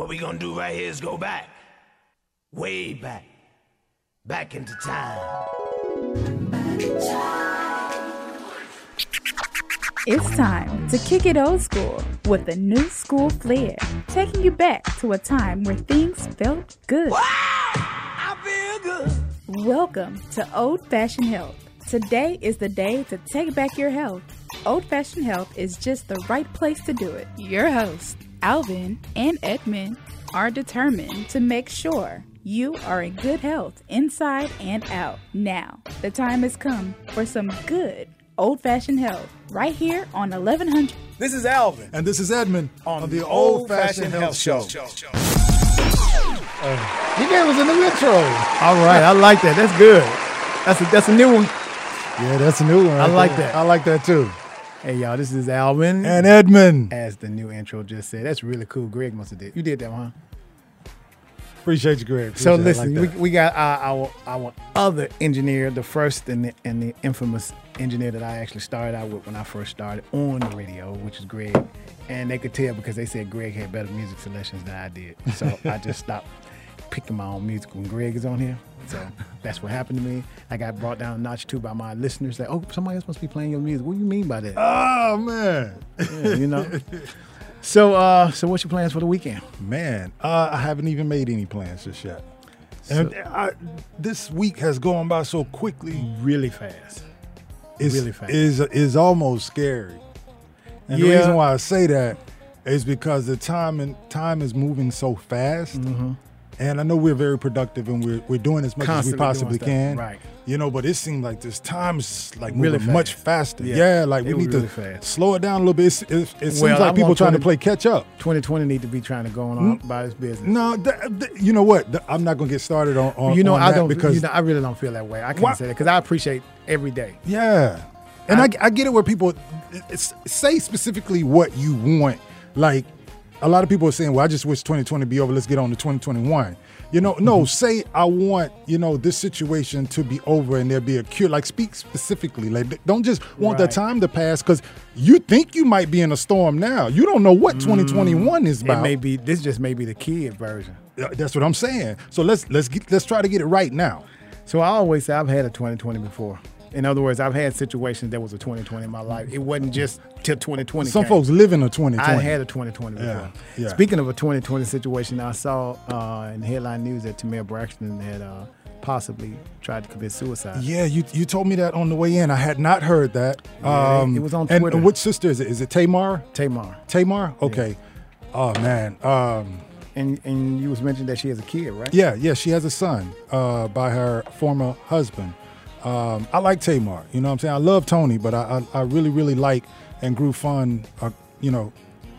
What we gonna do right here is go back. Way back. Back into time. It's time to kick it old school with a new school flair, taking you back to a time where things felt good. I feel good. Welcome to Old Fashioned Health. Today is the day to take back your health. Old Fashioned Health is just the right place to do it. Your hosts, Alvin and Edmund, are determined to make sure you are in good health inside and out. Now, the time has come for some good old fashioned health right here on 1100. This is Alvin And this is Edmund on, the Old Fashioned Health Show. He gave us a new intro. All right, I like that. That's good. That's a, that's a new one. Yeah, that's a new one. I like there. that. I like that too. Hey y'all, this is Alvin. And Edmund. as the new intro just said, that's really cool. Greg must have did. You did that. Huh? Appreciate you, Greg. So Appreciate. I listen, like we, we got our, our our other engineer, the first and the, and the infamous engineer that I actually started out with when I first started on the radio, which is Greg. And they could tell because they said Greg had better music selections than I did. So I just stopped picking my own music when Greg is on here. So that's what happened to me. I got brought down a notch too by my listeners. Like, oh, somebody else must be playing your music. What do you mean by that? Oh man, Yeah, you know. So, uh, so what's your plans for the weekend? man, uh, I haven't even made any plans just yet. And I, this week has gone by so quickly. Really fast. It's, Really fast. Is is almost scary. And the reason why I say that is because the time and time is moving so fast. Mm-hmm. And I know we're very productive and we're, we're doing as much Constantly as we possibly can. right. You know, but it seems like this time's like Really moving much faster. Yeah. Yeah, like we need really to fast. slow it down a little bit. It's, it, it seems Well, I like people want trying to play catch up. 2020 need to be trying to go on by this business. No, th- th- you know what? Th- I'm not gonna get started on. on you know, on I that don't because You know, I really don't feel that way. I can't Why- say that because I appreciate every day. Yeah. And I, I get it where people say specifically what you want. Like a lot of people are saying, well, I just wish 2020 be over. Let's get on to 2021. You know, no, mm-hmm. say I want, you know, this situation to be over and there be a cure. Like speak specifically. Like don't just want Right. that time to pass because you think you might be in a storm now. You don't know what mm. 2021 is It about. may be this just may be the kid version. That's what I'm saying. So let's let's get, let's try to get it right now. So I always say I've had a 2020 before. In other words, I've had situations that was a 2020 in my life. It wasn't just till 2020. Some came. folks live in a 2020. I had a 2020 before. Yeah, yeah. Speaking of a 2020 situation, I saw uh, in headline news that Tamar Braxton had uh, possibly tried to commit suicide. Yeah, you you told me that on the way in. I had not heard that. Yeah, um, it was on Twitter. And which sister is it? Is it Tamar? Tamar. Tamar? Okay. Oh man. Um, And and you was mentioning that she has a kid, right? yeah, yeah. She has a son uh, by her former husband. Um, I like Tamar. You know what I'm saying? I love Tony, but I I, I really really like and grew fond, uh, you know,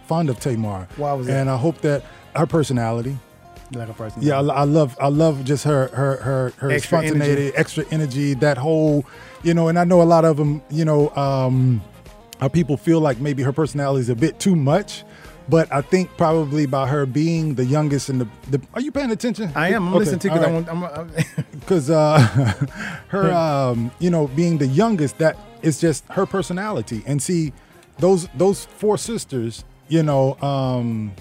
fond of Tamar. Why was that? And I hope that her personality. Like a person. Yeah, I, I love I love just her her her her Extra spontaneity, energy. extra energy, that whole, you know. And I know a lot of them, you know, um, how people feel like maybe her personality is a bit too much. But I think probably by her being the youngest and the, the are you paying attention? I am. I'm Okay, listening to because right. I'm, I'm, because uh, her, um, you know, being the youngest, that is just her personality. And see, those those four sisters, you know, um,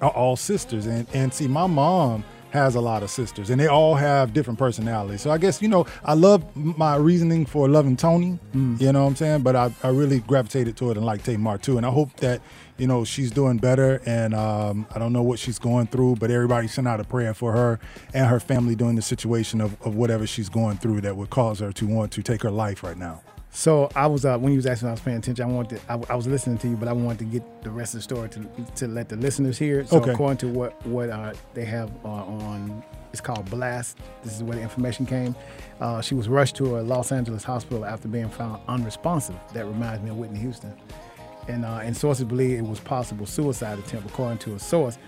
are all sisters. And and see, my mom has a lot of sisters, and they all have different personalities. So I guess you know, I love my reasoning for loving Tony. You know what I'm saying? But I, I really gravitated to it and like Tamar too. And I hope that you know she's doing better. And um, I don't know what she's going through, but everybody send out a prayer for her and her family during the situation of, of whatever she's going through that would cause her to want to take her life right now. So I was uh, when you was asking, I was paying attention. I wanted. To, I, I was listening to you, but I wanted to get the rest of the story to to let the listeners hear it. So Okay. according to what what uh, they have uh, on, it's called Blast. This is where the information came. Uh, she was rushed to a Los Angeles hospital after being found unresponsive. That reminds me of Whitney Houston. And uh, and sources believe it was possible suicide attempt. According to a source,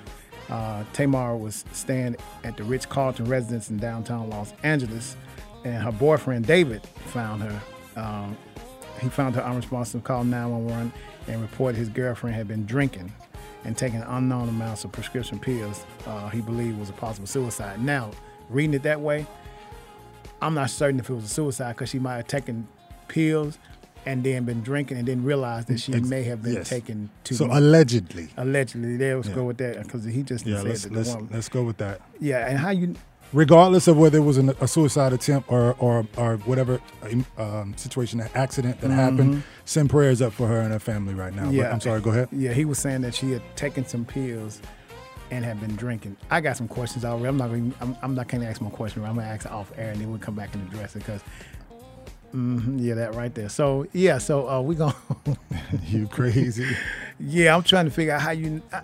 uh, Tamar was staying at the Ritz Carlton residence in downtown Los Angeles, and her boyfriend David found her. Um, he found her unresponsive, called 911, and reported his girlfriend had been drinking and taking unknown amounts of prescription pills. Uh, he believed was a possible suicide. Now, reading it that way, I'm not certain if it was a suicide because she might have taken pills and then been drinking and then realized that she Ex- may have been yes. taken to. So much. allegedly. Allegedly, there was Yeah. go with that because he just Yeah, said let's that the let's woman- let's go with that. yeah, and how you Regardless of whether it was an, a suicide attempt or or or whatever um, situation, accident that happened, send prayers up for her and her family right now. But Mm-hmm. Yeah. I'm sorry. Go ahead. Yeah, he was saying that she had taken some pills and had been drinking. I got some questions already. I'm not going. I'm, I'm not going to ask my question. I'm going to ask off air, and then we'll come back and address it because. hmm yeah, that right there. So yeah, so uh, we going you crazy. yeah, I'm trying to figure out how you. Uh,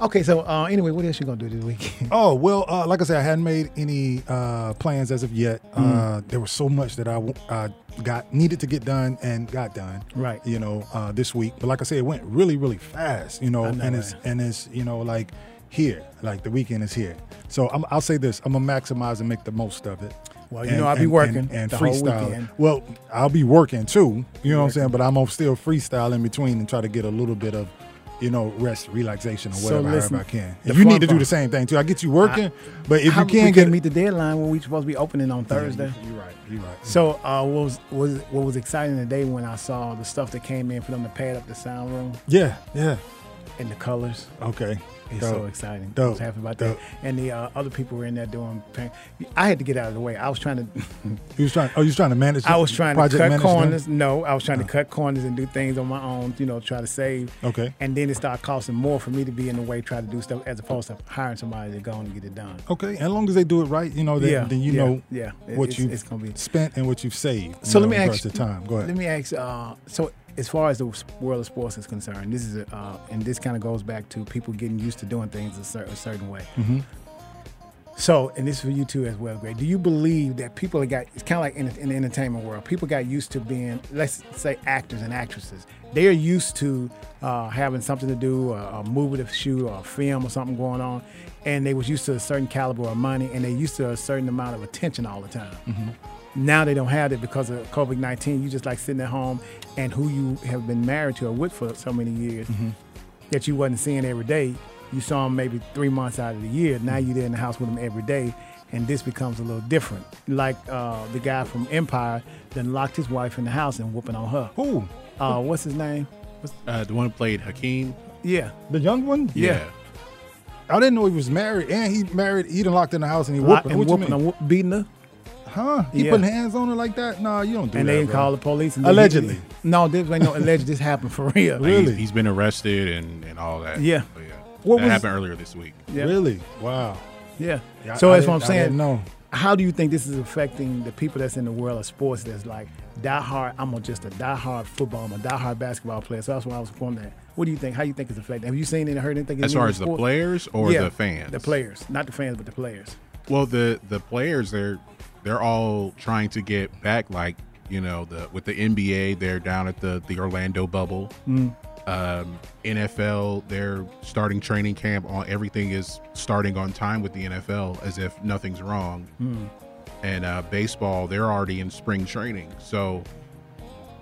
okay, so uh, anyway, what else you gonna do this weekend? Oh well, uh, like I said, I hadn't made any uh, plans as of yet. Mm. Uh, there was so much that I, uh, got needed to get done and got done. Right. You know, uh, this week. But like I said, it went really, really fast. You know, know, and it's and it's you know like here, like the weekend is here. So I'm, I'll say this: I'm gonna maximize and make the most of it. Well, you know I'll be working and, whole freestyle. Well, I'll be working too. You know what I'm saying? But I'm gonna still freestyle in between and try to get a little bit of, you know, rest, relaxation, or So whatever, listen, however I can. And you need to do the same thing too. I get you working, but if you can't get meet the deadline when we supposed to be opening on Thursday. you're right. You're right. So uh, what was was what was exciting today when I saw the stuff that came in for them to pad up the sound room yeah, yeah. and the colors. Okay. It's Dope. so exciting. I was happy about Dope. that. And the uh, other people were in there doing. I had to get out of the way. I was trying to. You was trying. Oh, you was trying to manage. I was trying to cut manage them? corners. No, I was trying to cut corners and do things on my own. You know, try to save. Okay. And then it started costing more for me to be in the way, try to do stuff as opposed to hiring somebody to go and get it done. Okay. As long as they do it right, you know, then, Yeah, then you yeah, know yeah. What it's- you've it's gonna be- spent and what you've saved. So you let me ask to time. Go ahead. Let me ask. Uh, so as far as the world of sports is concerned, this is a, uh, and this kind of goes back to people getting used to doing things a, cer- a certain way. Mhm. So, and this is for you too as well, Greg. Do you believe that people have got? It's kind of like in, in the entertainment world. People got used to being, let's say, actors and actresses. They are used to uh, having something to do, a, a movie to shoot, or a film, or something going on, and they was used to a certain caliber of money, and they used to a certain amount of attention all the time. Now they don't have it because of COVID nineteen. You just like sitting at home, and who you have been married to or with for so many years that you wasn't seeing every day. You saw them maybe three months out of the year. Now you're there in the house with them every day, and this becomes a little different. Like uh, the guy from Empire then locked his wife in the house and whooping on her. Who? Uh, what's his name? What's, Uh, the one who played Hakeem. yeah, The young one? Yeah. I didn't know he was married, and he married. He done locked in the house, and he Lock- whooping. and What you whooping mean? beating her, Huh? He Yeah. putting hands on her like that? No, you don't do and that. And they didn't bro. call the police. And then he- Allegedly. no, this ain't no alleged. This happened for real. Like, Really? he's- he's been arrested and, and all that. Yeah. But yeah. What that was- happened earlier this week. Yeah. Really? Wow. Yeah. Yeah, so I that's what I'm saying. didn't. How do you think this is affecting the people that's in the world of sports that's like die hard? I'm a, just a die hard football, I'm a die hard basketball player. So that's why I was going that. What do you think? How you think it's affecting? Have you seen any or heard anything? As far of as the players or Yeah, the fans? The players, not the fans, but the players. Well, the the players they're they're all trying to get back. Like you know, the with the NBA, they're down at the the Orlando bubble. Mm. Um, NFL, they're starting training camp on everything is starting on time with the NFL as if nothing's wrong. Mm. And uh, baseball, they're already in spring training. So,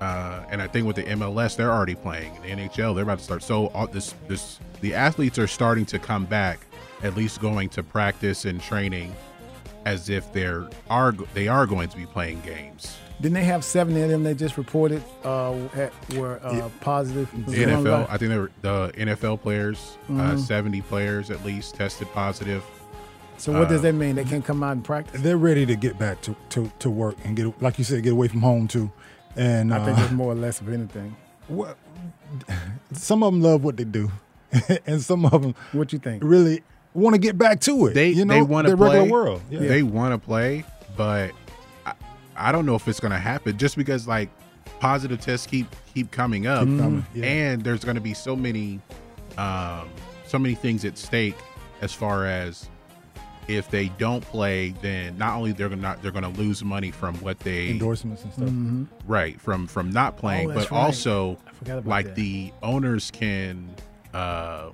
uh, and I think with the MLS, they're already playing. The NHL, they're about to start. So all this this the athletes are starting to come back, at least going to practice and training, as if they're are they are going to be playing games. Didn't they have seven of them that just reported uh, were uh, positive? The NFL. I think they were the NFL players, uh, Mhm. 70 players at least tested positive. So what does uh, that mean? They can't come out and practice? They're ready to get back to, to, to work and get, like you said, get away from home too. And I think uh, that's more or less of anything. what, some of them love what they do, and some of them What you think? really want to get back to it. They you know, they want to play. world. Yeah. They want to play, but I, I don't know if it's going to happen just because like positive tests keep keep coming up, coming, yeah. and there's going to be so many, um, so many things at stake as far as if they don't play, then not only they're gonna they're gonna lose money from what they endorsements and stuff. Mm-hmm. right from from not playing, Oh, but right. also I forgot about like that. the owners can uh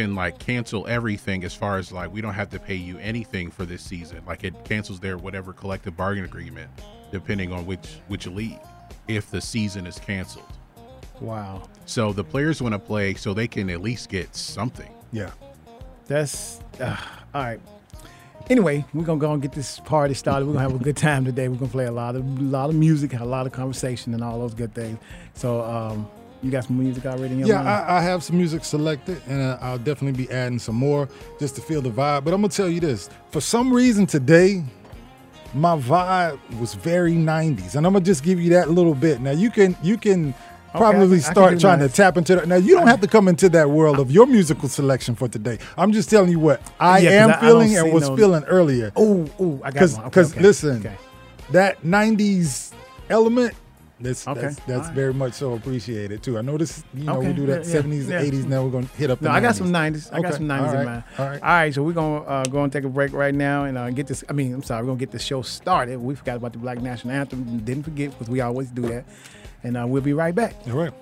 can like cancel everything as far as like we don't have to pay you anything for this season like it cancels their whatever collective bargain agreement depending on which which league if the season is canceled Wow. so the players want to play so they can at least get something Yeah. That's uh, all right. anyway, we're gonna go and get this party started. We're gonna have a good time today. We're gonna play a lot of a lot of music, a lot of conversation, and all those good things. So, um, you got some music already in your Yeah. I, I have some music selected, and I'll definitely be adding some more just to feel the vibe. But I'm gonna tell you this: for some reason today, my vibe was very 90s, and I'm gonna just give you that little bit. Now you can you can I probably can- I can start trying mine. to tap into that. Now you don't have to come into that world of your musical selection for today. I'm just telling you what I Yeah, am I- feeling and was no- feeling earlier. oh, oh, I got Because one. Okay, okay, listen, okay. that 90s element. That's, Okay, that's, that's alright. very much so appreciated too. I know this, you know, we do that yeah, yeah, 70s yeah. and 80s. Now we're gonna hit up. No, the I got some 90s. I got some 90s all in mind. all right. All right, so we're going to uh, go and take a break right now and uh, get this. I mean, I'm sorry, we're going to get the show started. We forgot about the Black National Anthem. Didn't forget because we always do that. And uh, we'll be right back. All right.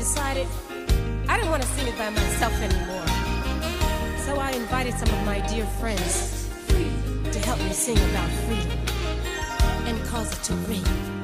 Decided I didn't want to sing it by myself anymore. So I invited some of my dear friends to help me sing about freedom and cause it to ring.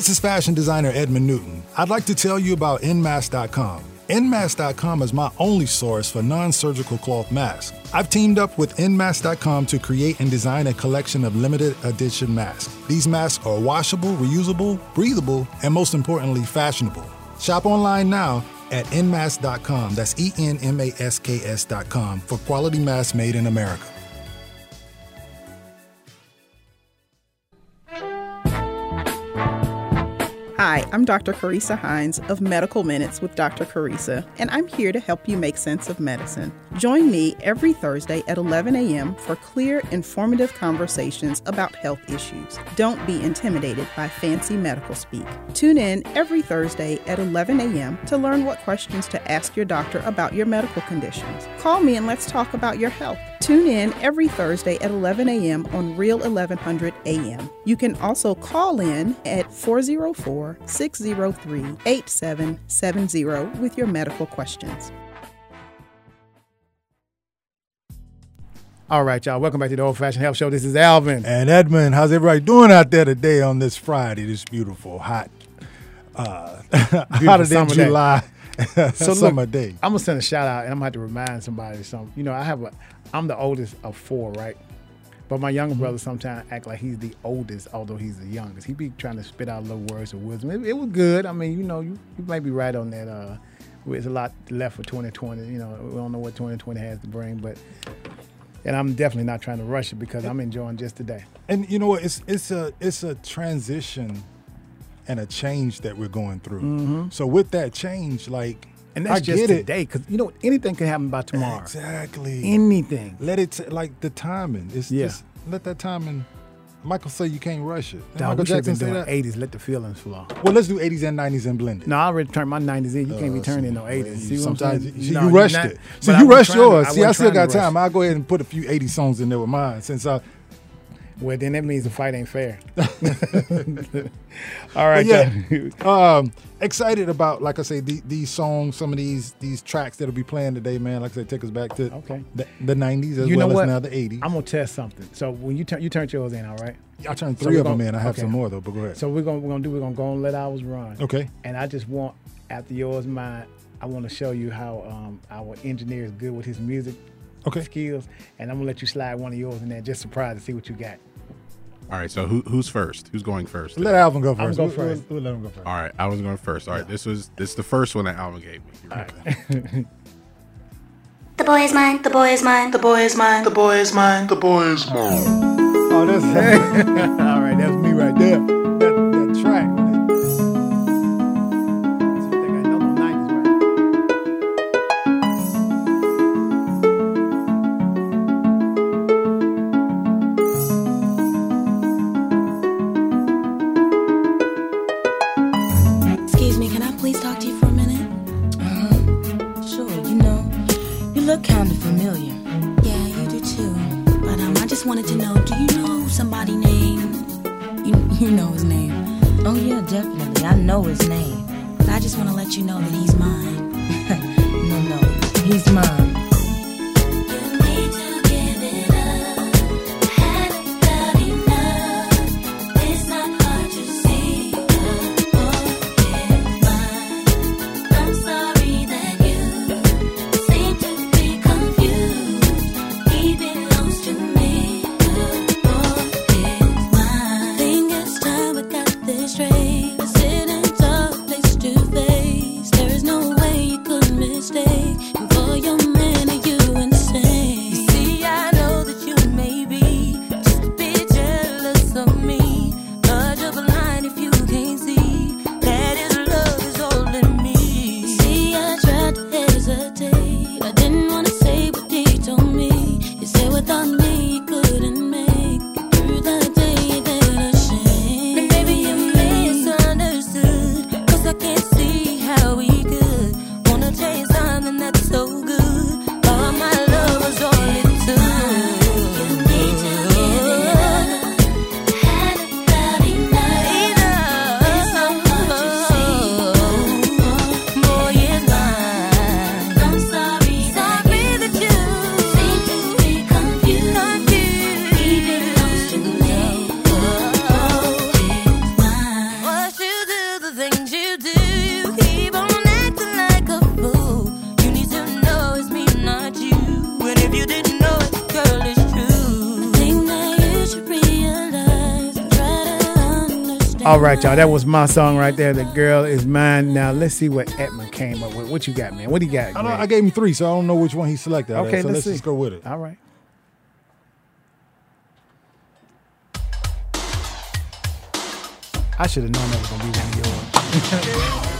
This is fashion designer Edmund Newton. I'd like to tell you about Nmask.com. Nmask.com is my only source for non surgical cloth masks. I've teamed up with Nmask.com to create and design a collection of limited edition masks. These masks are washable, reusable, breathable, and most importantly, fashionable. Shop online now at nmask.com. That's E N M A S K S.com for quality masks made in America. Hi, I'm Dr. Carissa Hines of Medical Minutes with Dr. Carissa, and I'm here to help you make sense of medicine. Join me every Thursday at 11 a.m. for clear, informative conversations about health issues. Don't be intimidated by fancy medical speak. Tune in every Thursday at 11 a.m. to learn what questions to ask your doctor about your medical conditions. Call me and let's talk about your health. Tune in every Thursday at 11 a.m. on Real 1100 a.m. You can also call in at 404 603 8770 with your medical questions. All right, y'all. Welcome back to the Old Fashioned Health Show. This is Alvin. And Edmund, how's everybody doing out there today on this Friday, this beautiful, hot, uh, hotter than summer day. July So summer look, day? I'm gonna send a shout out, and I'm gonna have to remind somebody something. You know, I have a, I'm the oldest of four, right? But my younger Mm-hmm. brother sometimes act like he's the oldest, although he's the youngest. He be trying to spit out little words of wisdom. It, it was good. I mean, you know, you, you might be right on that. Uh, there's a lot left for 2020. You know, we don't know what 2020 has to bring, but and I'm definitely not trying to rush it because I'm enjoying just today. And you know what? It's it's a it's a transition and a change that we're going through. So with that change, like Mm-hmm. And that's I just today, because you know anything can happen by tomorrow. Exactly. Anything. let it t- like the timing. It's Yeah. just let that timing. Michael say you can't rush it. Dog, Michael Jackson say doing that. 80s. Let the feelings flow. Well, let's do 80s and 90s and blend it. No, I already turned my 90s in. You can't be Uh, turning see, no 80s. well, See what sometimes I'm saying? you, No, you rushed not- it. So you rushed to- yours. I See, I still got to time. I'll go ahead and put a few 80 songs in there with mine since I. Well, then that means the fight ain't fair. All right, But y'all. um, excited about, like I say, the, these songs, some of these these tracks that'll be playing today, man. Like I said, take us back to Okay. the, the 90s as You know well what? as now the 80s. I'm gonna test something. So when you turn, you turned yours in, all right? I turned So three we're of them gonna- in. I have okay. some more though, but go ahead. So we're gonna we're gonna do we're gonna go and let ours run. okay. And I just want after yours, mine. I want to show you how um, our engineer is good with his music Okay. skills, and I'm gonna let you slide one of yours in there, just surprised to see what you got. All right, so who, who's first? Who's going first? Let Alvin go 1st I'm gonna go We'll- we'll- first. We'll, let him go first. All right, I was going first. All right, this was this is the first one that Alvin gave me. You? The boy is mine, the boy is mine, the boy is mine, the boy is mine, the boy is mine. Oh, that's all right, that's me right there. Right, y'all. That was my song right there. The girl is mine. Now let's see what Edmund came up with. What you got, man? What do you got? I, I gave him three, so I don't know which one he selected. Okay, that, so let's let's, see. just go with it. All right. I should have known that was gonna be one of yours.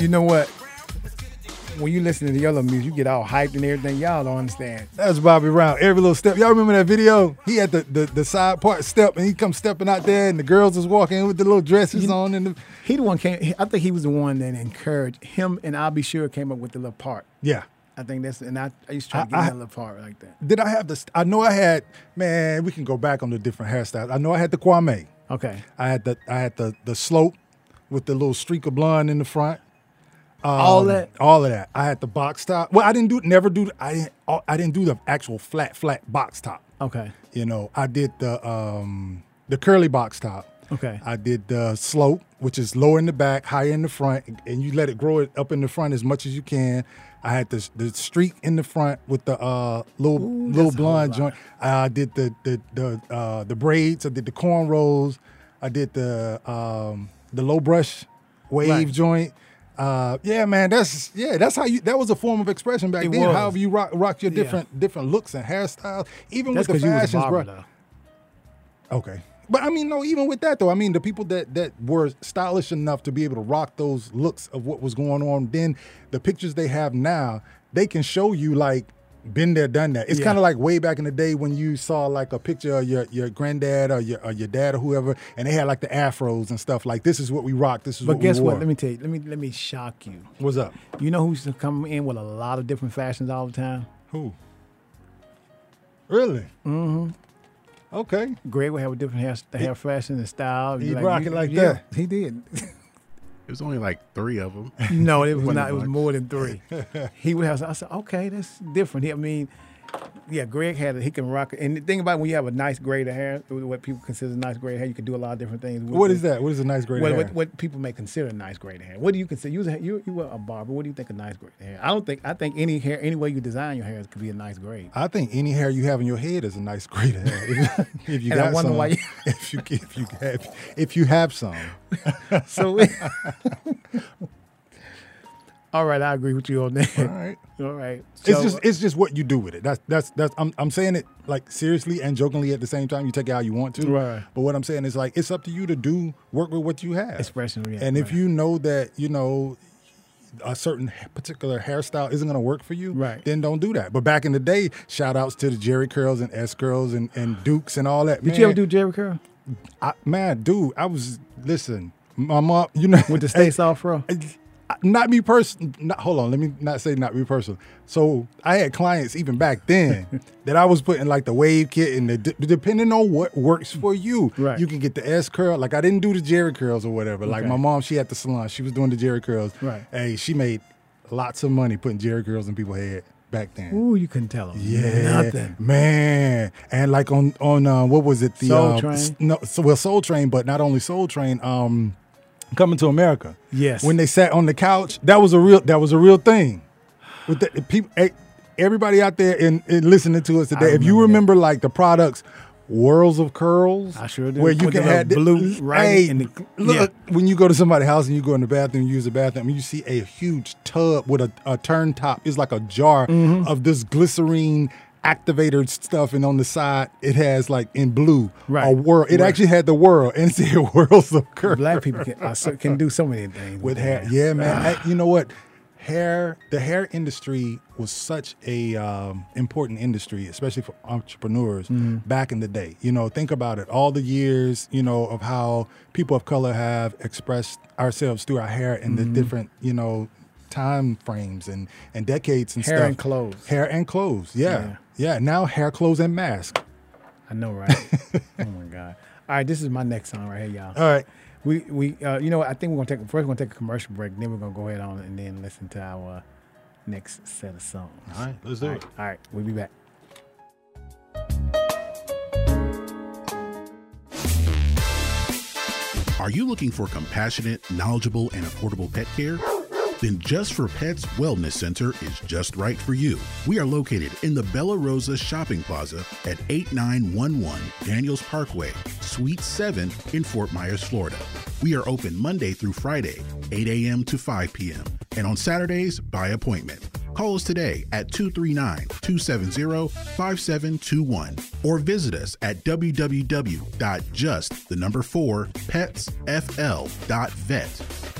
You, you know what? When you listen to the other music, you get all hyped and everything. Y'all don't understand. That's Bobby Brown. Every little step. Y'all remember that video? He had the, the, the side part step, and he comes stepping out there, and the girls was walking with the little dresses on, and the, He the one came. I think he was the one that encouraged him, and Al B. Sure came up with the little part. yeah. I think that's and I, I used to try to get I- that little part like that. Did I have the? I know I had. Man, we can go back on the different hairstyles. I know I had the Kwame. Okay. I had the I had the the slope with the little streak of blonde in the front. All Um, that. all of that. I had the box top. Well, I didn't do never do. I didn't. I didn't do the actual flat flat box top. Okay. You know, I did the um the curly box top. Okay. I did the slope, which is lower in the back, higher in the front, and you let it grow it up in the front as much as you can. I had the the streak in the front with the uh, little little a whole blonde joint. I did the the the uh, the braids. I did the cornrows. I did the um, the low brush wave Right. joint. Uh, yeah, man, that's yeah, that's how you. That was a form of expression back It then. was. However you rock rock your Yeah. different different looks and hairstyles, even That's with the you was a fashions, barber, bro. though. Okay. But I mean, no, even with that though, I mean, the people that that were stylish enough to be able to rock those looks of what was going on, then the pictures they have now, they can show you like been there, done that. It's Yeah. kind of like way back in the day when you saw like a picture of your your granddad or your or your dad or whoever, and they had like the afros and stuff. Like this is what we rock. This is But what guess we wore. But guess what? Let me tell you. Let me let me shock you. What's up? You know who's come in with a lot of different fashions all the time? Who? Really? Mm-hmm. Okay. Greg would have a different hair, hair fashion and style. He'd Like, rock you- it like yeah, that. He did. It was only like three of them. no, it was Wasn't. It was more than three. he would have. I said, okay, that's different. He, I mean, yeah, Greg had it. He can rock it. And the thing about it, when you have a nice grade of hair, what people consider nice grade hair, you can do a lot of different things. with What is that? What is a nice grade What, hair? what, what people may consider a nice grade hair. What do you consider? You, you, you were a barber. What do you think a nice grade hair? I don't think. I think any hair, any way you design your hair, could be a nice grade. I think any hair you have in your head is a nice grade hair. If, if you And I got wonder some, why you- if you if you have if you have some. So, all right, I agree with you on that. All right. All right. It's just it's just what you do with it. That's that's that's I'm I'm saying it like seriously and jokingly at the same time. You take it how you want to. Right. But what I'm saying is like it's up to you to do work with what you have. Expression, yeah, And if you know that you know a certain particular hairstyle isn't going to work for you, Right. then don't do that. But back in the day, shout outs to the Jheri curls and S curls and, and Dukes and all that. Did you ever do Jheri curl I, man, dude, I was listen. My mom, you know, with the Sta-Sof-Fro? Not me person. Not, hold on, let me not say not me personal. So I had clients even back then that I was putting like the wave kit and the d- depending on what works for you, Right. you can get the S curl. Like I didn't do the Jheri curls or whatever. Like my mom, she had the salon, she was doing the Jheri curls. Right. Hey, she made lots of money putting Jheri curls in people's head back then. Ooh, you couldn't tell them. Yeah, nothing. man. And like on on uh, what was it? The Soul uh, Train? No, so well, Soul Train, but not only Soul Train. Um, Coming to America. Yes. When they sat on the couch, that was a real that was a real thing. With the people, everybody out there and, and listening to us today, if you remember like the products. World of Curls. I sure do. Where you With can have blue Hey, writing and the- look, when you go to somebody's house and you go in the bathroom, you use the bathroom, and you see a huge tub with a, a turn top. It's like a jar Mm-hmm. of this glycerine activator stuff, and on the side it has like in blue Right. a world. It Right. actually had the world and said whirls of. Black people can, uh, so- can do so many things with hair. Yeah, man. I- you know what? Hair, the hair industry was such a um, important industry, especially for entrepreneurs Mhm. back in the day. You know, think about it. All the years, you know, of how people of color have expressed ourselves through our hair in the Mhm. different, you know, time frames and and decades and Hair stuff. and clothes. Hair and clothes. Yeah. yeah. Yeah, now hair, clothes, and mask. I know, right? oh my god! All right, this is my next song right here, y'all. All right. We we uh, you know? I think we're gonna take first. We're gonna take a commercial break. Then we're gonna go ahead on and then listen to our next set of songs. All right, let's do All it. right, All right, we'll be back. Are you looking for compassionate, knowledgeable, and affordable pet care? Then Just for Pets Wellness Center is just right for you. We are located in the Bella Rosa Shopping Plaza at 8911 Daniels Parkway, Suite 7 in Fort Myers, Florida. We are open Monday through Friday, 8 a.m. to 5 p.m., and on Saturdays by appointment. Call us today at 239 270 5721 or visit us at www.just the number 4 petsfl.vet.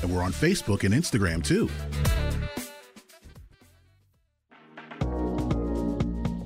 And we're on Facebook and Instagram too.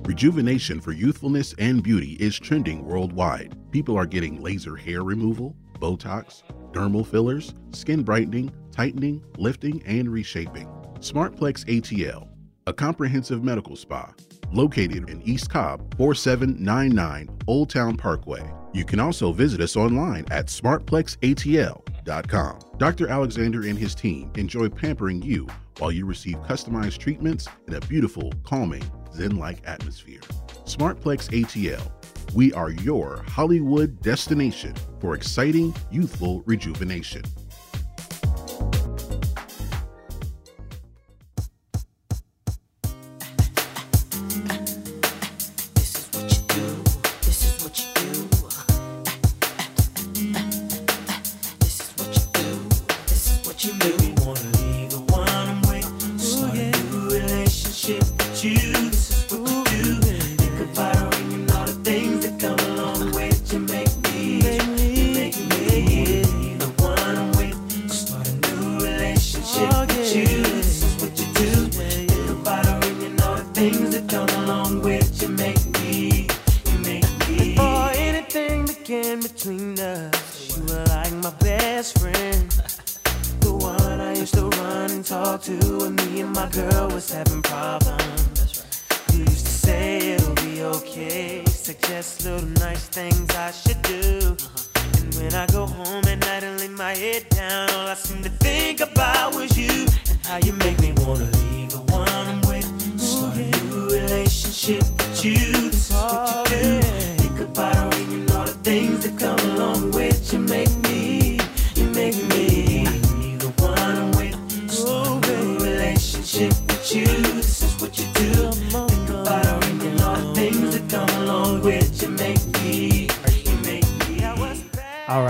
Rejuvenation for youthfulness and beauty is trending worldwide. People are getting laser hair removal, Botox, dermal fillers, skin brightening, tightening, lifting, and reshaping. Smartplex ATL, a comprehensive medical spa located in East Cobb, 4799 Old Town Parkway. You can also visit us online at smartplexatl.com. Dr. Alexander and his team enjoy pampering you while you receive customized treatments in a beautiful, calming, zen like atmosphere. Smartplex ATL. We are your Hollywood destination for exciting, youthful rejuvenation.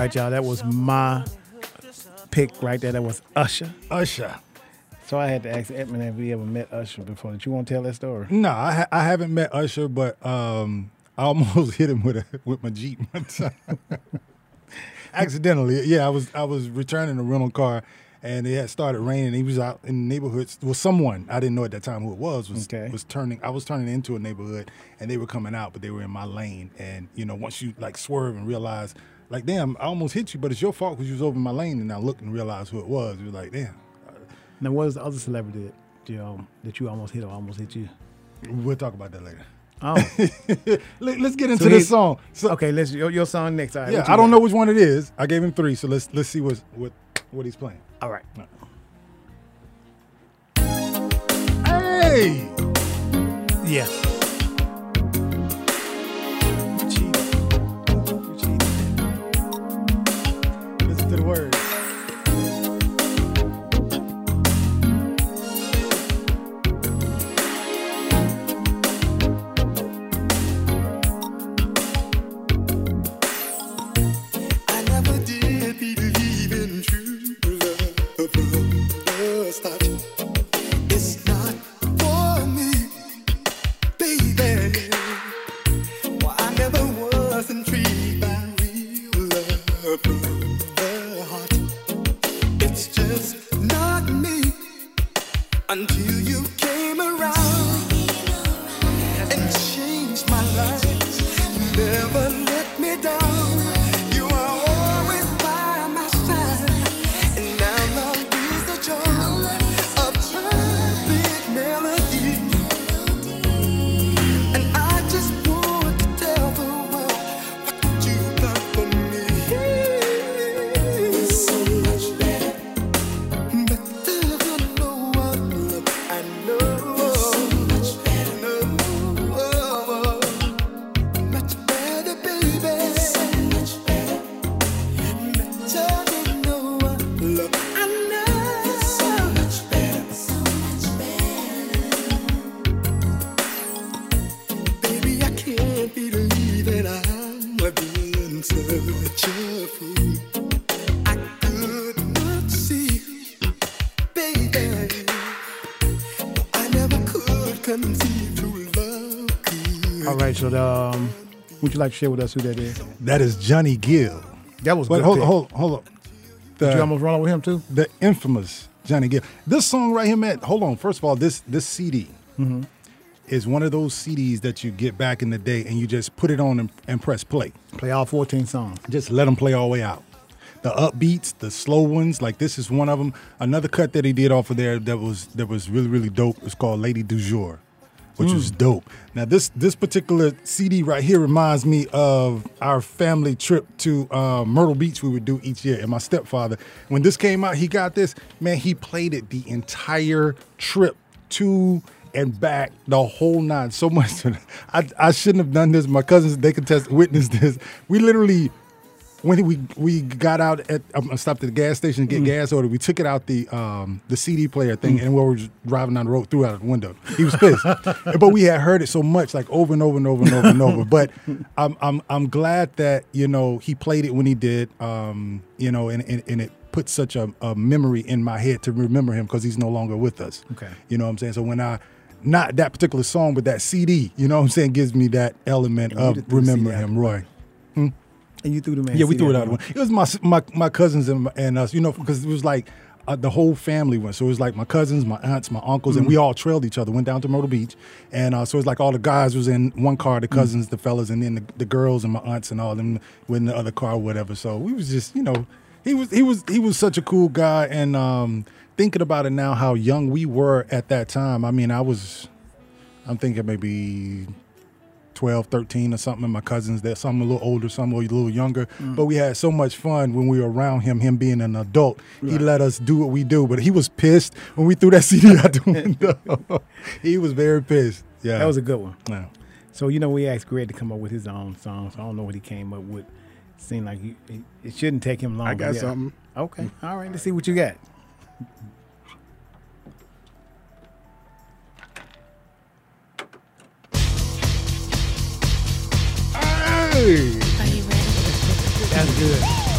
Right, y'all. That was my pick right there. That was Usher. Usher. So I had to ask Edmund if he ever met Usher before. Did you want to tell that story? No, I, ha- I haven't met Usher, but um, I almost hit him with a with my Jeep one time. Accidentally, yeah. I was I was returning a rental car, and it had started raining. He was out in the neighborhood. Well, someone I didn't know at that time who it was was Okay. was turning. I was turning into a neighborhood, and they were coming out, but they were in my lane. And you know, once you like swerve and realize, like, damn, I almost hit you, but it's your fault because you was over in my lane. And I looked and realized who it was. You're like, damn. Now, what was the other celebrity that you, um, that you almost hit or almost hit you? We'll talk about that later. Oh, Let, us get into So this song. So, okay. Let's your, your song next. All right, yeah, what I don't got? know which one it is. I gave him three, so let's let's see what's, what what he's playing. All right. Hey, Yeah. Listen you came around would you like to share with us who that is? That is Johnny Gill. That was But good hold, pick. hold, hold up. Did The- you almost run over him too? the infamous Johnny Gill. This song right here, man. Hold on. First of all, this this CD Mm-hmm. is one of those CDs that you get back in the day, and you just put it on and, and press play. Play all 14 songs. Just let them play all the way out. The upbeats, the slow ones, like this is one of them. Another cut that he did off of there that was that was really really dope. It's called Lady Du Jour, which was dope. Now this this particular CD right here reminds me of our family trip to uh, Myrtle Beach we would do each year. And my stepfather, when this came out, he got this. Man, he played it the entire trip to and back the whole nine. So much. I I shouldn't have done this. My cousins they can test witness this. We literally when we we got out at um, stopped at the gas station to get gas order, we took it out the um, the CD player thing, and we were just driving down the road, threw it out the window. He was pissed, but we had heard it so much, like over and over and over and over and over. But I'm I'm I'm glad that you know he played it when he did, um, you know, and, and and it put such a, a memory in my head to remember him because he's no longer with us. Okay. you know what I'm saying. So when I not that particular song, but that CD, you know what I'm saying, gives me that element And of just threw the CD remembering him, Roy. And you threw the man. Yeah, we threw it out. One. It was my my my cousins and, and us, you know, because it was like uh, the whole family went. So it was like my cousins, my aunts, my uncles, and we all trailed each other. Went down to Myrtle Beach, and uh, so was like all the guys was in one car, the cousins, the fellas, and then the, the girls and my aunts and all them were in the other car, or whatever. So we was just, you know, he was he was he was such a cool guy, and um, thinking about it now, how young we were at that time. I mean, I was, I'm thinking maybe 12, 13 or something. And my cousins, they're some a little older, some a little younger. Mm. But we had so much fun when we were around him, him being an adult. He let us do what we do. But he was pissed when we threw that CD out the window. he was very pissed. Yeah. That was a good one. Yeah. So you know, we asked Greg to come up with his own songs. I don't know what he came up with. Seemed like he, it, it shouldn't take him long. I but got yeah. something. Okay, all right. Let's see what you got. Hey! Are you ready? That's good.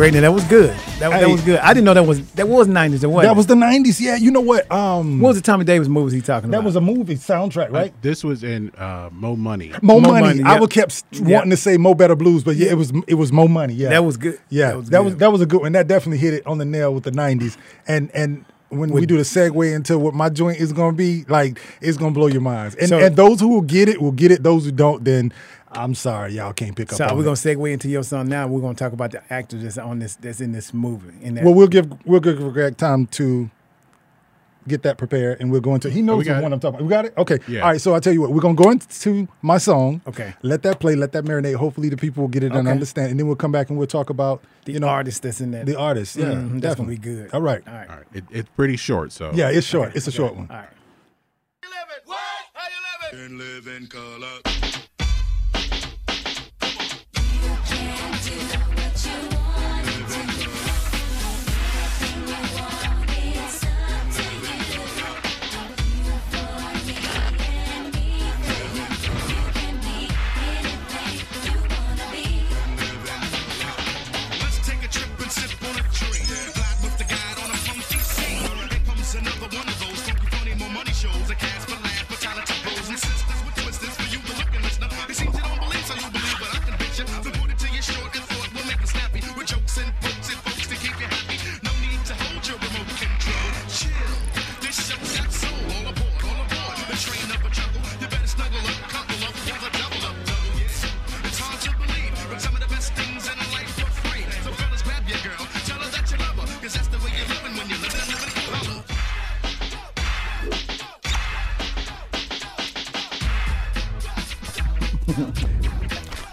Great. Now that was good. That, that was good. I didn't know that was that was nineties. Or what? That was the '90s. Yeah, you know what? Um, What was the Tommy Davis movies he talking that about? That was a movie soundtrack, right? This was in uh, Mo Money. Mo, Mo money. Money, I yeah. would kept Yeah. wanting to say Mo Better Blues, but yeah, it was it was Mo Money. Yeah, That was good. Yeah, That was that was that was a good one. That definitely hit it on the nail with the '90s. And and when we do the segue into what my joint is going to be, like it's going to blow your minds. And So- and those who will get it will get it. Those who don't, then I'm sorry, y'all can't pick up. So we're gonna segue into your song now. We're gonna talk about the actor that's on this that's in this movie. In that, Well, we'll give we'll give Greg time to get that prepared, and we'll go into. He knows we the one. I'm talking about. We got it. Okay. Yeah. All right. So I tell you what, we're gonna go into my song. Okay. Let that play. Let that marinate. Hopefully, the people will get it and understand, and then we'll come back and we'll talk about the you know artist that's in that. the artist. Yeah, Mhm, that's gonna definitely. be good. All right. All right. All right, it, it's pretty short, so Yeah, it's short. It's a short one. All right. And live in color. Let's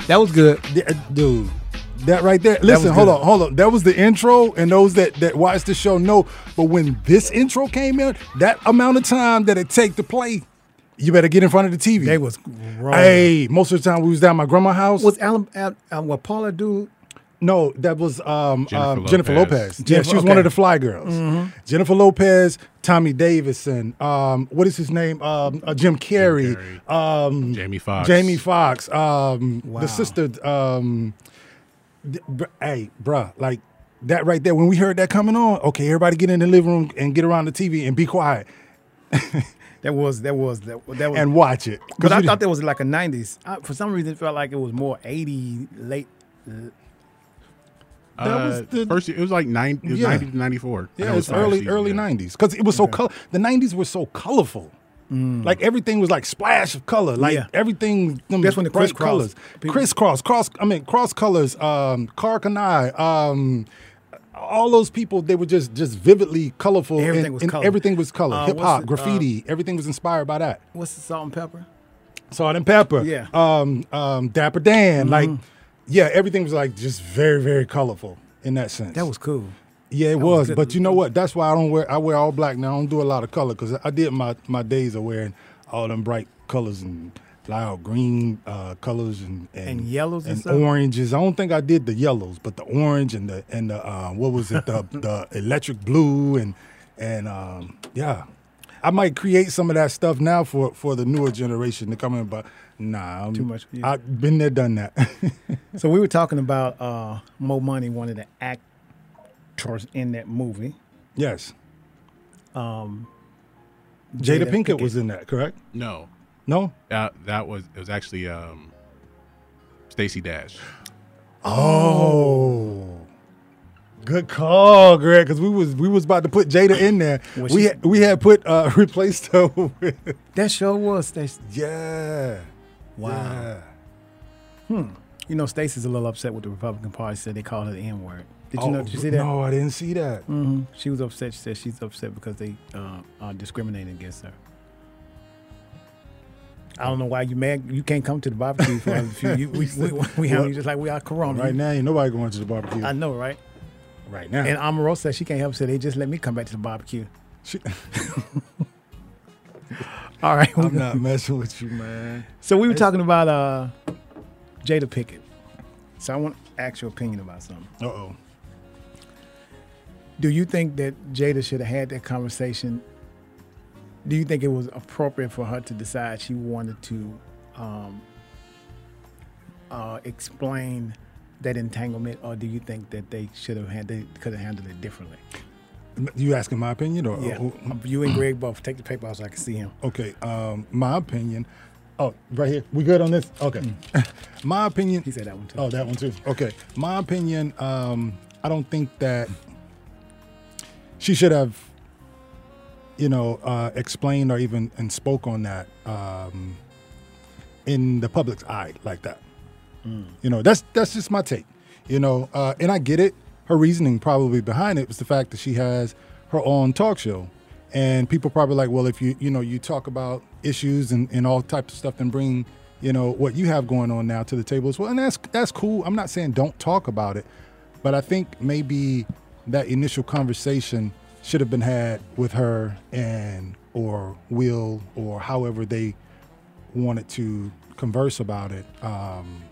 That was good. Yeah, dude. That right there. Listen, hold good. on, hold on. That was the intro, and those that that watch the show know. But when this intro came in, that amount of time that it take to play, you better get in front of the TV. They was wrong. Hey, most of the time we was down at my grandma's house. Was Alan, Al, uh, what Paula do? No, that was um, Jennifer um, Jennifer Lopez. Lopez. Yeah, she was one of the fly girls. Jennifer Lopez, Tommy Davidson, um, what is his name? Um, uh, Jim Carrey, Carrey. Um, Jamie Foxx. Jamie Foxx, um, Wow. the sister. Um, th- br- hey, bruh, like that right there. When we heard that coming on, okay, everybody get in the living room and get around the TV and be quiet That was that was that, that was. and watch it. 'Cause but I thought that was like a '90s. I, for some reason, it felt like it was more '80 late. Uh, that was the- first. It was like nine. It was Yeah. ninety to ninety four. Yeah, it's early early nineties because it was so color. The nineties were so colorful. Like everything was like splash of color. Like Mm. Yeah. everything. Them That's when the bright crisscross- colors, people- crisscross, cross. I mean cross colors. Um, Karl Kani. Um, all those people they were just just vividly colorful. Everything and, was and color. Everything was color. Uh, hip-hop it, uh, graffiti. everything was inspired by that. What's the Salt-N-Pepa? Salt and pepper. Yeah. Um, um, Dapper Dan. Like, Mm-hmm. Yeah, everything was like just very very colorful in that sense. That was cool. Yeah, it was was. But you know what? That's why I don't wear. I wear all black now. I don't do a lot of color because I did my my days of wearing all them bright colors and loud green uh, colors and And yellows and and oranges. I don't think I did the yellows, but the orange and the and the uh, what was it? The the electric blue and and um, yeah. I might create some of that stuff now for for the newer generation to come in, but nah, I'm, Too much, yeah. I've been there, done that. So we were talking about uh, Mo Money, one of the actors in that movie. yes, Um, Jada, Jada Pinkett, Pinkett. was in that, correct? No, No. that that was it was actually um, Stacey Dash. Oh, good call, Greg. Because we was we was about to put Jada in there. Was we she- had, we had put uh, replaced her with that show was Stacey. yeah. Wow. yeah. You know, Stacey's a little upset with the Republican Party. Said they called her the N word. Did you Oh, know? Did you see that? No, I didn't see that. hmm She was upset. She said she's upset because they uh, are discriminating against her. I don't know why you mad. You can't come to the barbecue for us. You, you, we, we, we have you just like we are Corona. Right now, ain't nobody going to the barbecue. I know, right? right now, And Amaro said she can't help. So they just let me come back to the barbecue. She- All right. I'm not messing with you, man. So we were talking about uh, Jada Pinkett. So I want to ask your opinion about something. Uh oh. Do you think that Jada should have had that conversation? Do you think it was appropriate for her to decide she wanted to um, uh, explain that entanglement, or do you think that they should have had they could have handled it differently? You asking my opinion or Yeah, or- you and Greg both take the paper out so I can see him. Okay, um, my opinion. Oh, right here. We good on this? Okay. my opinion. He said that one too. Oh, that one too. Okay. My opinion. Um, I don't think that she should have, you know, uh, explained or even and spoke on that um, in the public's eye like that. You know, that's that's just my take. You know, uh, and I get it. Her reasoning probably behind it was the fact that she has her own talk show, and people probably like, well, if you you know you talk about issues and, and all types of stuff, then bring you know what you have going on now to the table as well, and that's that's cool. I'm not saying don't talk about it, but I think maybe that initial conversation should have been had with her and or Will or however they wanted to converse about it. Um,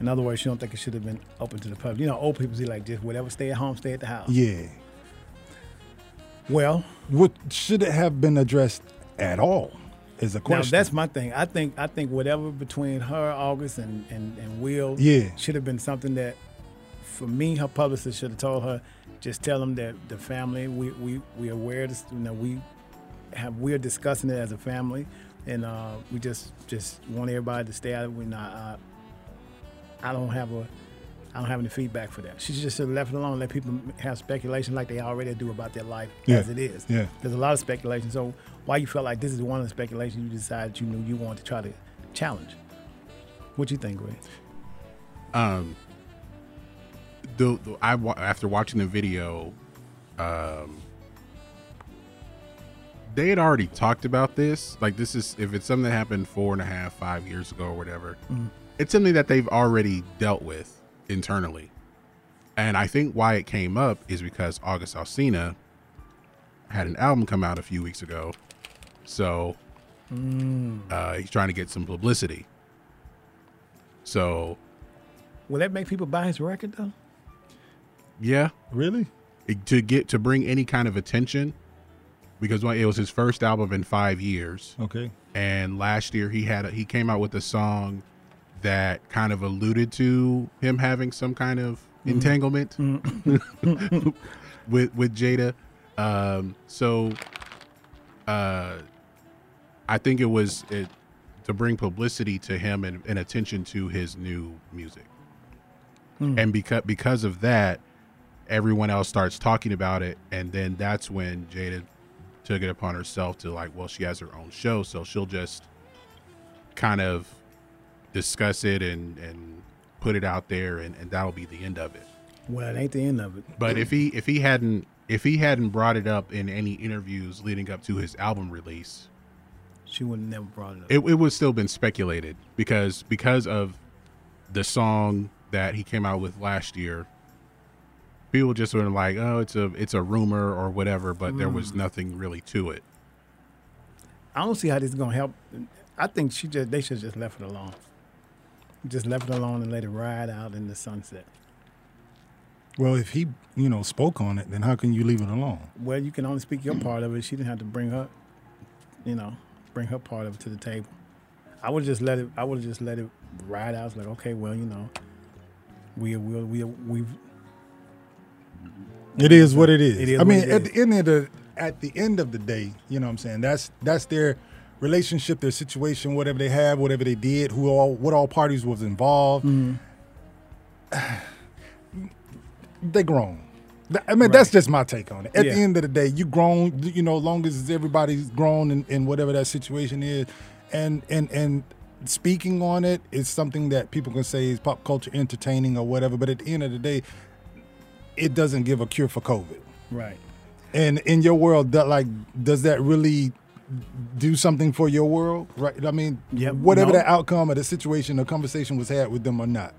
In other words, you don't think it should have been open to the public. You know, old people say like just whatever, stay at home, stay at the house. Yeah. Well, what should it have been addressed at all? Is a Now question. that's my thing. I think I think whatever between her, August, and and, and Will, Yeah. should have been something that, for me, her publicist should have told her, just tell them that the family, we we we aware, this, you know, we have we're discussing it as a family, and uh, we just just want everybody to stay out of it. We're not. Uh, I don't have a. I don't have any feedback for that. She just left it alone, let people have speculation like they already do about their life Yeah. as it is. Yeah. There's a lot of speculation. So why you felt like this is one of the speculations you decided you knew you wanted to try to challenge? What do you think, Greg? um the, the I after watching the video um they had already talked about this like this is if it's something that happened four and a half five years ago or whatever Mhm. It's something that they've already dealt with internally and i think why it came up is because august alsina had an album come out a few weeks ago so Mm. uh, he's trying to get some publicity so Will that make people buy his record though? Yeah. Really? To get to bring any kind of attention because well, it was his first album in 5 years. Okay. And last year he had a, he came out with a song that kind of alluded to him having some kind of Mhm. entanglement with with Jada. Um so uh I think it was it to bring publicity to him and, and attention to his new music Hmm. and because because of that, everyone else starts talking about it, and then that's when Jada took it upon herself to like, well, she has her own show, so she'll just kind of discuss it and and put it out there, and, and that'll be the end of it. Well, it ain't the end of it. But if he if he hadn't if he hadn't brought it up in any interviews leading up to his album release, she would have never brought it up. it, it would still been speculated because because of the song that he came out with last year people just were like oh it's a it's a rumor or whatever but there was Mm. nothing really to it I don't see how this is gonna help. I think she just they should just left it alone. Just left it alone and let it ride out in the sunset. Well, if he, you know, spoke on it, then how can you leave it alone? Well, you can only speak your part of it. She didn't have to bring her, you know, bring her part of it to the table. I would just let it. I would just let it ride out. It's like, okay, well, you know, we we we we've. It is what it is. It is I mean, at is. the end of the at the end of the day, you know what I'm saying? That's that's their relationship, their situation, whatever they have, whatever they did, who all what all parties was involved. Mm-hmm. They grown. I mean, that's just my take on it. At Yeah. the end of the day, you grown, you know, long as everybody's grown in, in whatever that situation is. And and and speaking on it is something that people can say is pop culture entertaining or whatever, but at the end of the day, it doesn't give a cure for COVID. Right. And in your world, that like, does that really do something for your world? Right. I mean, Yep. whatever No. the outcome of the situation the conversation was had with them or not,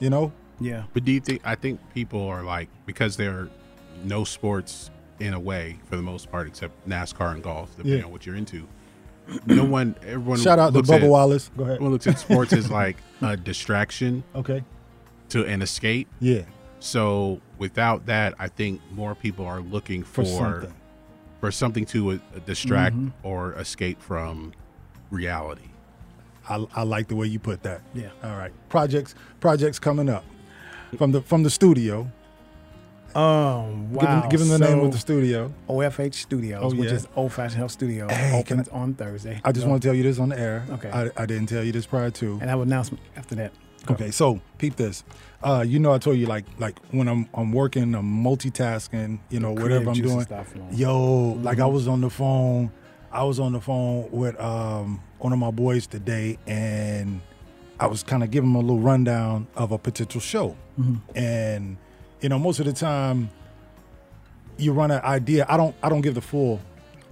you know? Yeah. but do you think i think people are like because there are no sports in a way for the most part except nascar and golf depending Yeah. on what you're into no one everyone Shout out to looks Bubba at- Wallace. Go ahead. everyone looks at sports as like a distraction Okay. to an escape Yeah. So without that, I think more people are looking For for something. For something to uh, distract Mhm. or escape from reality. I, I like the way you put that. Yeah. All right. Projects projects coming up. from the from the studio. Um, Give 'em- wow. give 'em the name of the studio. OFH Studios, Oh, which is Old Fashioned Health Studio, Hey, can opens on Thursday. I just So- want to tell you this on the air. Okay. I, I didn't tell you this prior to. And I will announce after that. Okay, so peep this. Uh, you know, I told you like like when I'm I'm working, I'm multitasking. You know, whatever I'm doing. Yo, like I Mhm. was on the phone. I was on the phone with um, one of my boys today, and I was kind of giving him a little rundown of a potential show. Mhm. And you know, most of the time, you run an idea. I don't. I don't give the full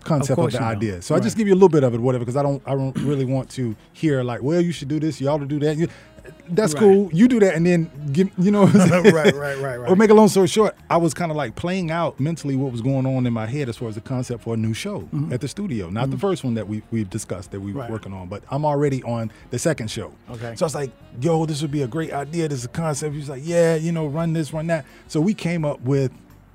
concept of, course the idea. So I just give you a little bit of it, whatever, because I don't. I don't really want to hear like, well, you should do this. You ought to do that. You, that's Right. cool. You do that, and then give. You know. what I'm saying? Right, right, right, right. Or make a long story short, I was kind of like playing out mentally what was going on in my head as far as the concept for a new show Mhm. at the studio. Not the Mhm. first one that we we've discussed that we were Right. working on, but I'm already on the second show. Okay. So I was like, yo, this would be a great idea. This is a concept. He was like, yeah, you know, run this, run that. So we came up with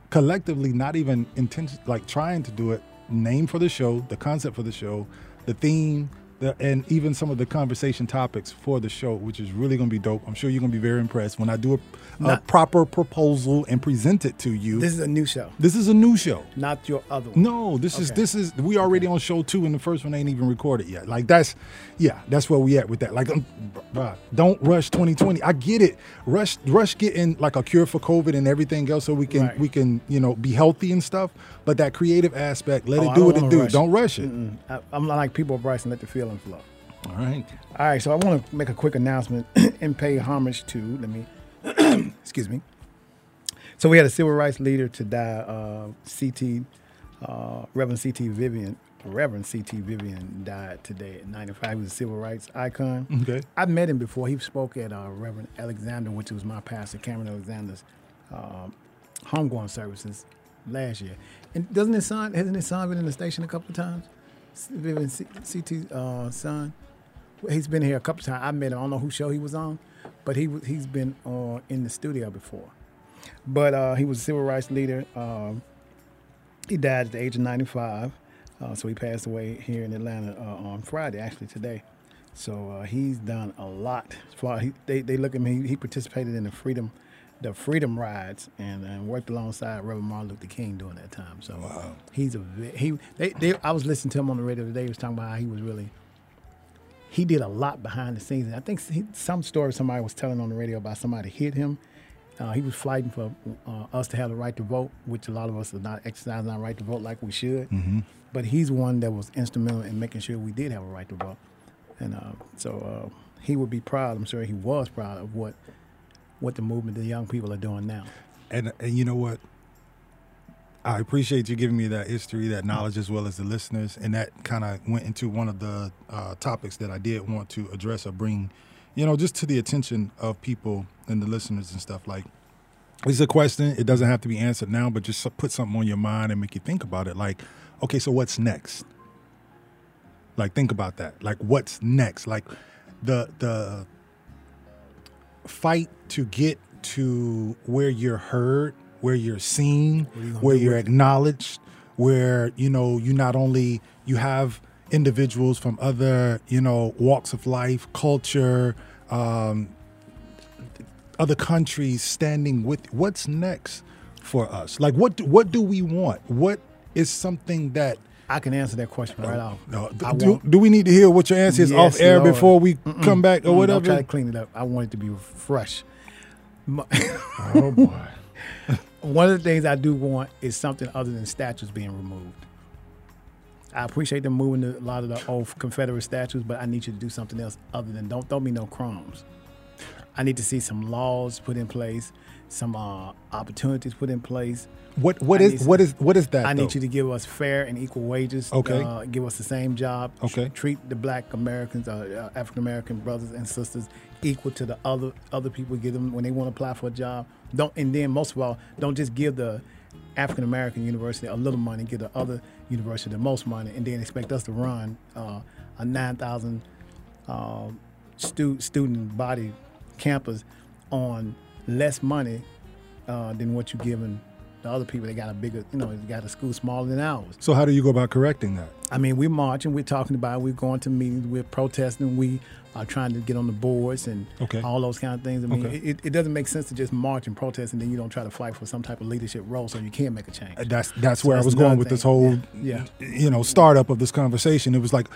collectively, not even intention, like trying to do it, name for the show, the concept for the show, the theme, the, and even some of the conversation topics for the show, which is really going to be dope. I'm sure you're going to be very impressed when I do a, a Not- proper proposal and present it to you. This is a new show, This is a new show. not your other one. No, this is this is we already on show two, and the first one ain't even recorded yet. Like that's, yeah, that's where we at with that. Like, um, bruh, don't rush 2020. I get it. Rush, rush, getting like a cure for COVID and everything else, so we can Right. we can you know be healthy and stuff. But that creative aspect, let Oh, it do what it do. rush Don't rush it. Mm-mm. I, I'm like people Bryce and let the feeling flow. All right. All right, so I want to make a quick announcement and pay homage to. Let me, excuse me. So we had a civil rights leader to die. Uh, CT, uh, Reverend CT Vivian, Reverend CT Vivian died today at 95. He was a civil rights icon. Okay. I met him before. He spoke at uh, Reverend Alexander, which was my pastor, Cameron Alexander's um, homegoing services last year. And doesn't his son, hasn't his son been in the station a couple of times? C- CT uh, son. He's been here a couple of times. I met him. I don't know whose show he was on, but he he's been on in the studio before. But uh, he was a civil rights leader. Um, he died at the age of 95. Uh, so he passed away here in Atlanta uh, on Friday, actually today. So uh, he's done a lot. He, they, they look at. He, he participated in the freedom, the freedom rides, and, and worked alongside Reverend Martin Luther King during that time. So he's a he. They, they, I was listening to him on the radio today. He was talking about how he was really. He did a lot behind the scenes. And I think he, some story somebody was telling on the radio about somebody hit him. Uh, he was fighting for uh, us to have the right to vote, which a lot of us are not exercising our right to vote like we should. Mhm. But he's one that was instrumental in making sure we did have a right to vote, and uh, so uh, he would be proud. I'm sure he was proud of what what the movement, the young people are doing now. And and you know what? I appreciate you giving me that history, that knowledge, as well as the listeners, and that kind of went into one of the uh, topics that I did want to address or bring, you know, just to the attention of people and the listeners and stuff. Like, it's a question; it doesn't have to be answered now, but just put something on your mind and make you think about it. Like, okay, so what's next? Like, think about that. Like, what's next? Like, the the fight to get to where you're heard, where you're seen, you where you're it? acknowledged, where you know you not only you have individuals from other you know walks of life, culture, um, other countries standing with. What's next for us? Like what do, what do we want? What is something that I can answer that question right oh, off. no, do, do we need to hear what your answer is Yes, off air Lord. before we Mm-mm. come back or whatever? Don't try to clean it up. I want it to be fresh. Oh boy. One of the things I do want is something other than statues being removed. I appreciate them moving the, a lot of the old Confederate statues, but I need you to do something else other than don't throw me no crumbs. I need to see some laws put in place, some uh, opportunities put in place. What what is what is what is that? I need you to give us fair and equal wages. Okay. Uh, give us the same job. Okay. Treat the Black Americans, uh, uh, African American brothers and sisters equal to the other other people. Give them when they want to apply for a job. Don't and then most of all, don't just give the African American university a little money. Give the other university the most money, and then expect us to run uh, a nine thousand uh, stu- student body campus on less money uh, than what you're giving the other people. They got a bigger, you know, they got a school smaller than ours. So how do you go about correcting that? I mean, we're marching, we're talking about, it, we're going to meetings, we're protesting, we are trying to get on the boards and Okay. all those kind of things. I mean, Okay. it, it doesn't make sense to just march and protest and then you don't try to fight for some type of leadership role so you can make a change. That's that's So where I was going another with this thing. whole, Yeah. you know, startup of this conversation. It was like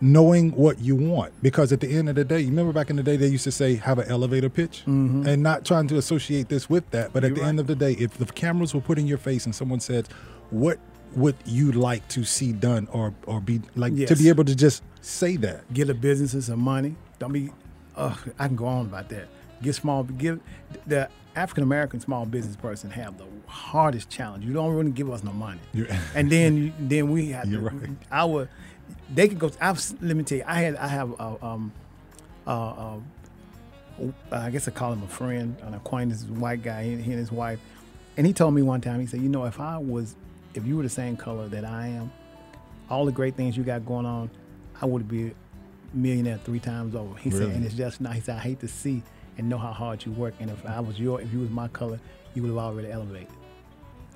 knowing what you want because at the end of the day, you remember back in the day they used to say have an elevator pitch, Mhm. and not trying to associate this with that. But at You're the right. end of the day, if the cameras were put in your face and someone said, "What would you like to see done?" or or be like to be able to just say that. Give the businesses some money. Don't be. Uh, I can go on about that. get small. Give the African American small business person have the hardest challenge. You don't really give us no money, You're- and then you, then we have to, right. our. They could go. I've, let me tell you. I had. I have. A, um, uh, uh, guess I call him a friend, an acquaintance, white guy. He, he and his wife, and he told me one time. He said, "You know, if I was, if you were the same color that I am, all the great things you got going on, I would be a millionaire three times over. He said, and it's just not. He said, I hate to see and know how hard you work. And if I was your, if you was my color, you would have already elevated.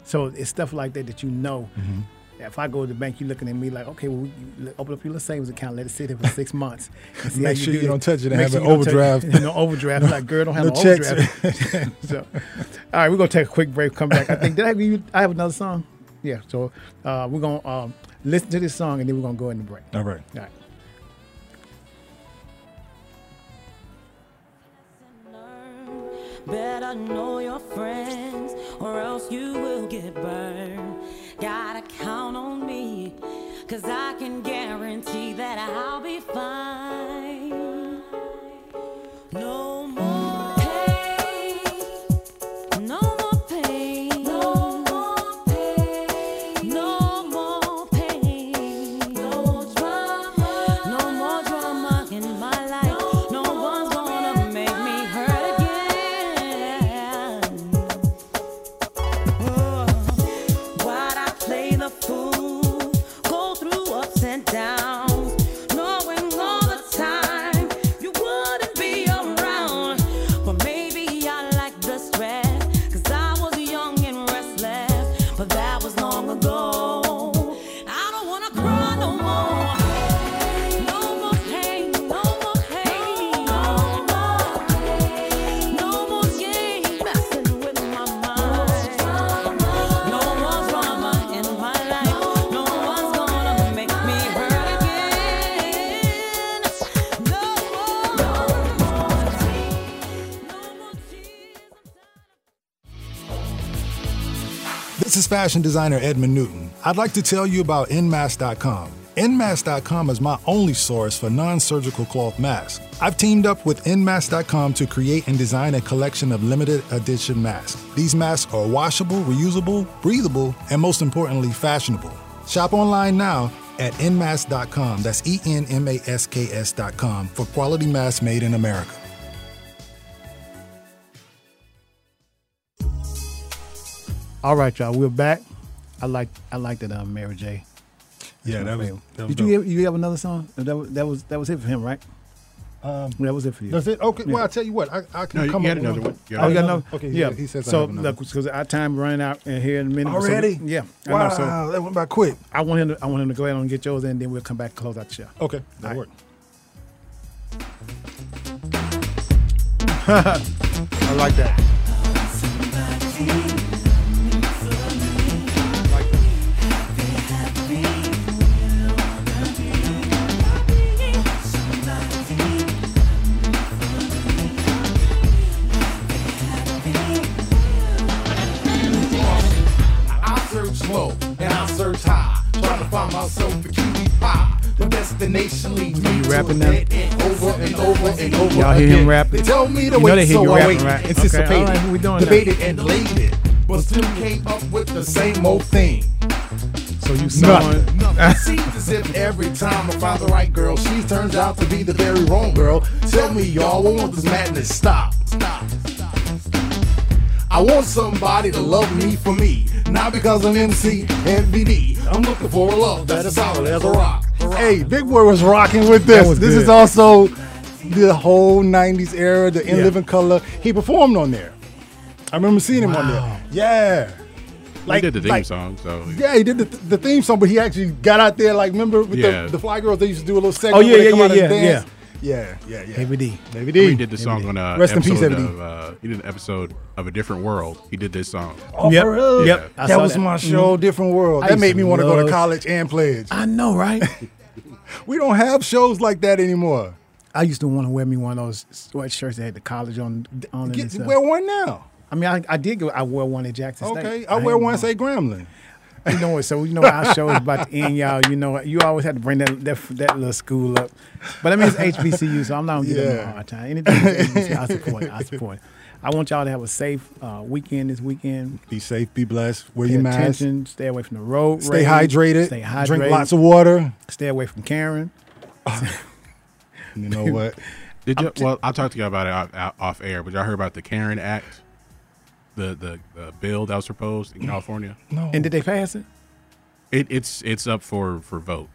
So it's stuff like that that you know. Mm-hmm. If I go to the bank, you're looking at me like, okay, well, you open up your little savings account, let it sit there for six months. see Make sure you do don't touch it and Make have sure an you don't overdraft. no overdraft. Like, girl, don't have No no, overdraft. so, all right, we're gonna take a quick break. Come back. I think did I give you? I have another song. Yeah. So uh, we're gonna um, listen to this song and then we're gonna go in the break. All right. All right. Better know your friends, or else you will get burned. Gotta count on me, cause I can guarantee that I'll be fine. Is fashion designer Edmund Newton. I'd like to tell you about Nmask.com. Nmask.com is my only source for non surgical cloth masks. I've teamed up with Nmask.com to create and design a collection of limited edition masks. These masks are washable, reusable, breathable, and most importantly, fashionable. Shop online now at Nmask.com. That's E N M A S K S.com for quality masks made in America. All right, y'all. We're back. I like I like that um, Mary J. That's Yeah, that was- that was Did you dope. have, you have another song? That was that was that was it for him, right? Um, that was it for you. That's it? Okay, well, I'll tell you what. I, I can No, come you up with another one. Yeah. Oh, you got another? Okay, yeah. yeah. He says I so have another. because our time running out in here in a minute. so we- Already? yeah. I know, Wow, so that went by quick. I want him to I want him to go ahead and get yours and then we'll come back and close out the show. Okay, that'll work. I like that. Find myself cutie pie. The destination leads me to rapping now? over and over and over Y'all hear him rap? They tell me to You know wait, they hear so you I waited, right? Okay, anticipated, all right, what we doing now? and delayed but still came up with the same old thing. So you Nothing. sawing? Nothing. Seems as if every time I find the right girl, she turns out to be the very wrong girl. Tell me, y'all, I want this madness stop. Stop. I want somebody to love me for me, not because I'm MC Heavy D. I'm looking for a love that's as solid as a rock. Hey, Big Boy was rocking with this. This good. is also the whole 90s era, the In Yeah. Living Color. He performed on there. I remember seeing him on there. Yeah. Like, he did the theme like- song, so Yeah, he did the, the theme song, but he actually got out there. Like, remember with Yeah. the, the Fly Girls? They used to do a little segment. Oh, yeah, where they yeah, come yeah, out and yeah, dance. Yeah, yeah, yeah. Heavy D. Heavy I D. mean, he did the song on uh, Rest in peace, episode Heavy D. of, uh, he did an episode of a different world. He did this song. Oh, Yep, for real? yep, I That was that. my show, Mhm. Different World. I That made me want to go to college and pledge. I know, right? we don't have shows like that anymore. I used to want to wear me one of those sweatshirts that had the college on on it. Get, and stuff. wear one now. I mean, I, I did go. I wore one at Jackson State. Okay, I wear one gonna- say Grambling. You know what? So you know our show is about to end, y'all. You know you always have to bring that that, that little school up. But I mean it's HBCU, so I'm not gonna give them Yeah. a hard time. Anything HBCU, I support. I support. I want y'all to have a safe uh, weekend this weekend. Be safe, be blessed. Wear Pay your mask. Stay away from the road. Stay rage, hydrated. Stay hydrated. Drink lots of water. Stay away from Karen. You know what? Did you? Well, I talked to y'all about it off, off air, but y'all heard about the Karen Act, the the, the bill that was proposed in California. No. And did they pass it? It, it's it's up for for vote.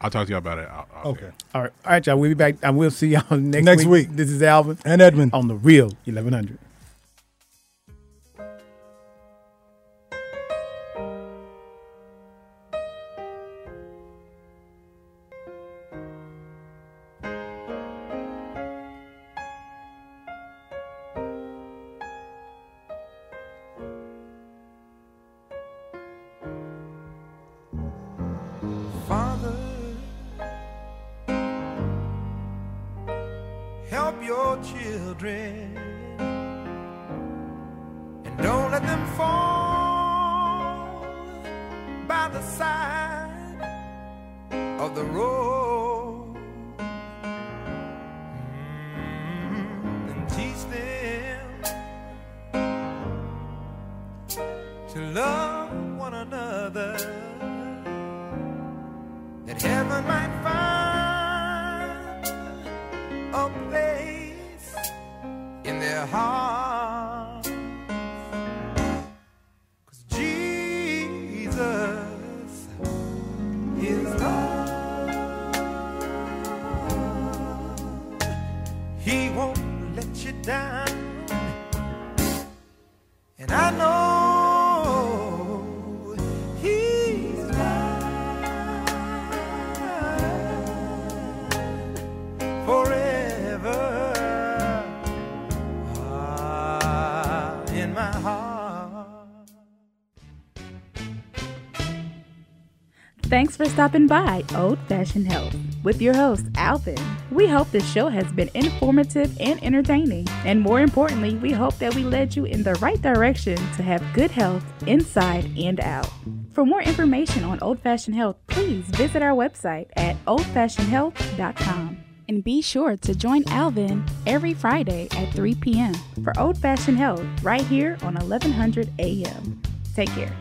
I'll talk to y'all about it. Off, off Okay. air. All right, all right, y'all. We'll be back. and we'll see y'all next, Next week. week. This is Alvin And Edmund. on the real 1100. Your children and don't let them fall by the side of the road. Thanks for stopping by Old Fashioned Health with your host, Alvin. We hope this show has been informative and entertaining. And more importantly, we hope that we led you in the right direction to have good health inside and out. For more information on Old Fashioned Health, please visit our website at oldfashionedhealth.com. And be sure to join Alvin every Friday at 3 p.m. for Old Fashioned Health right here on 1100 a.m. Take care.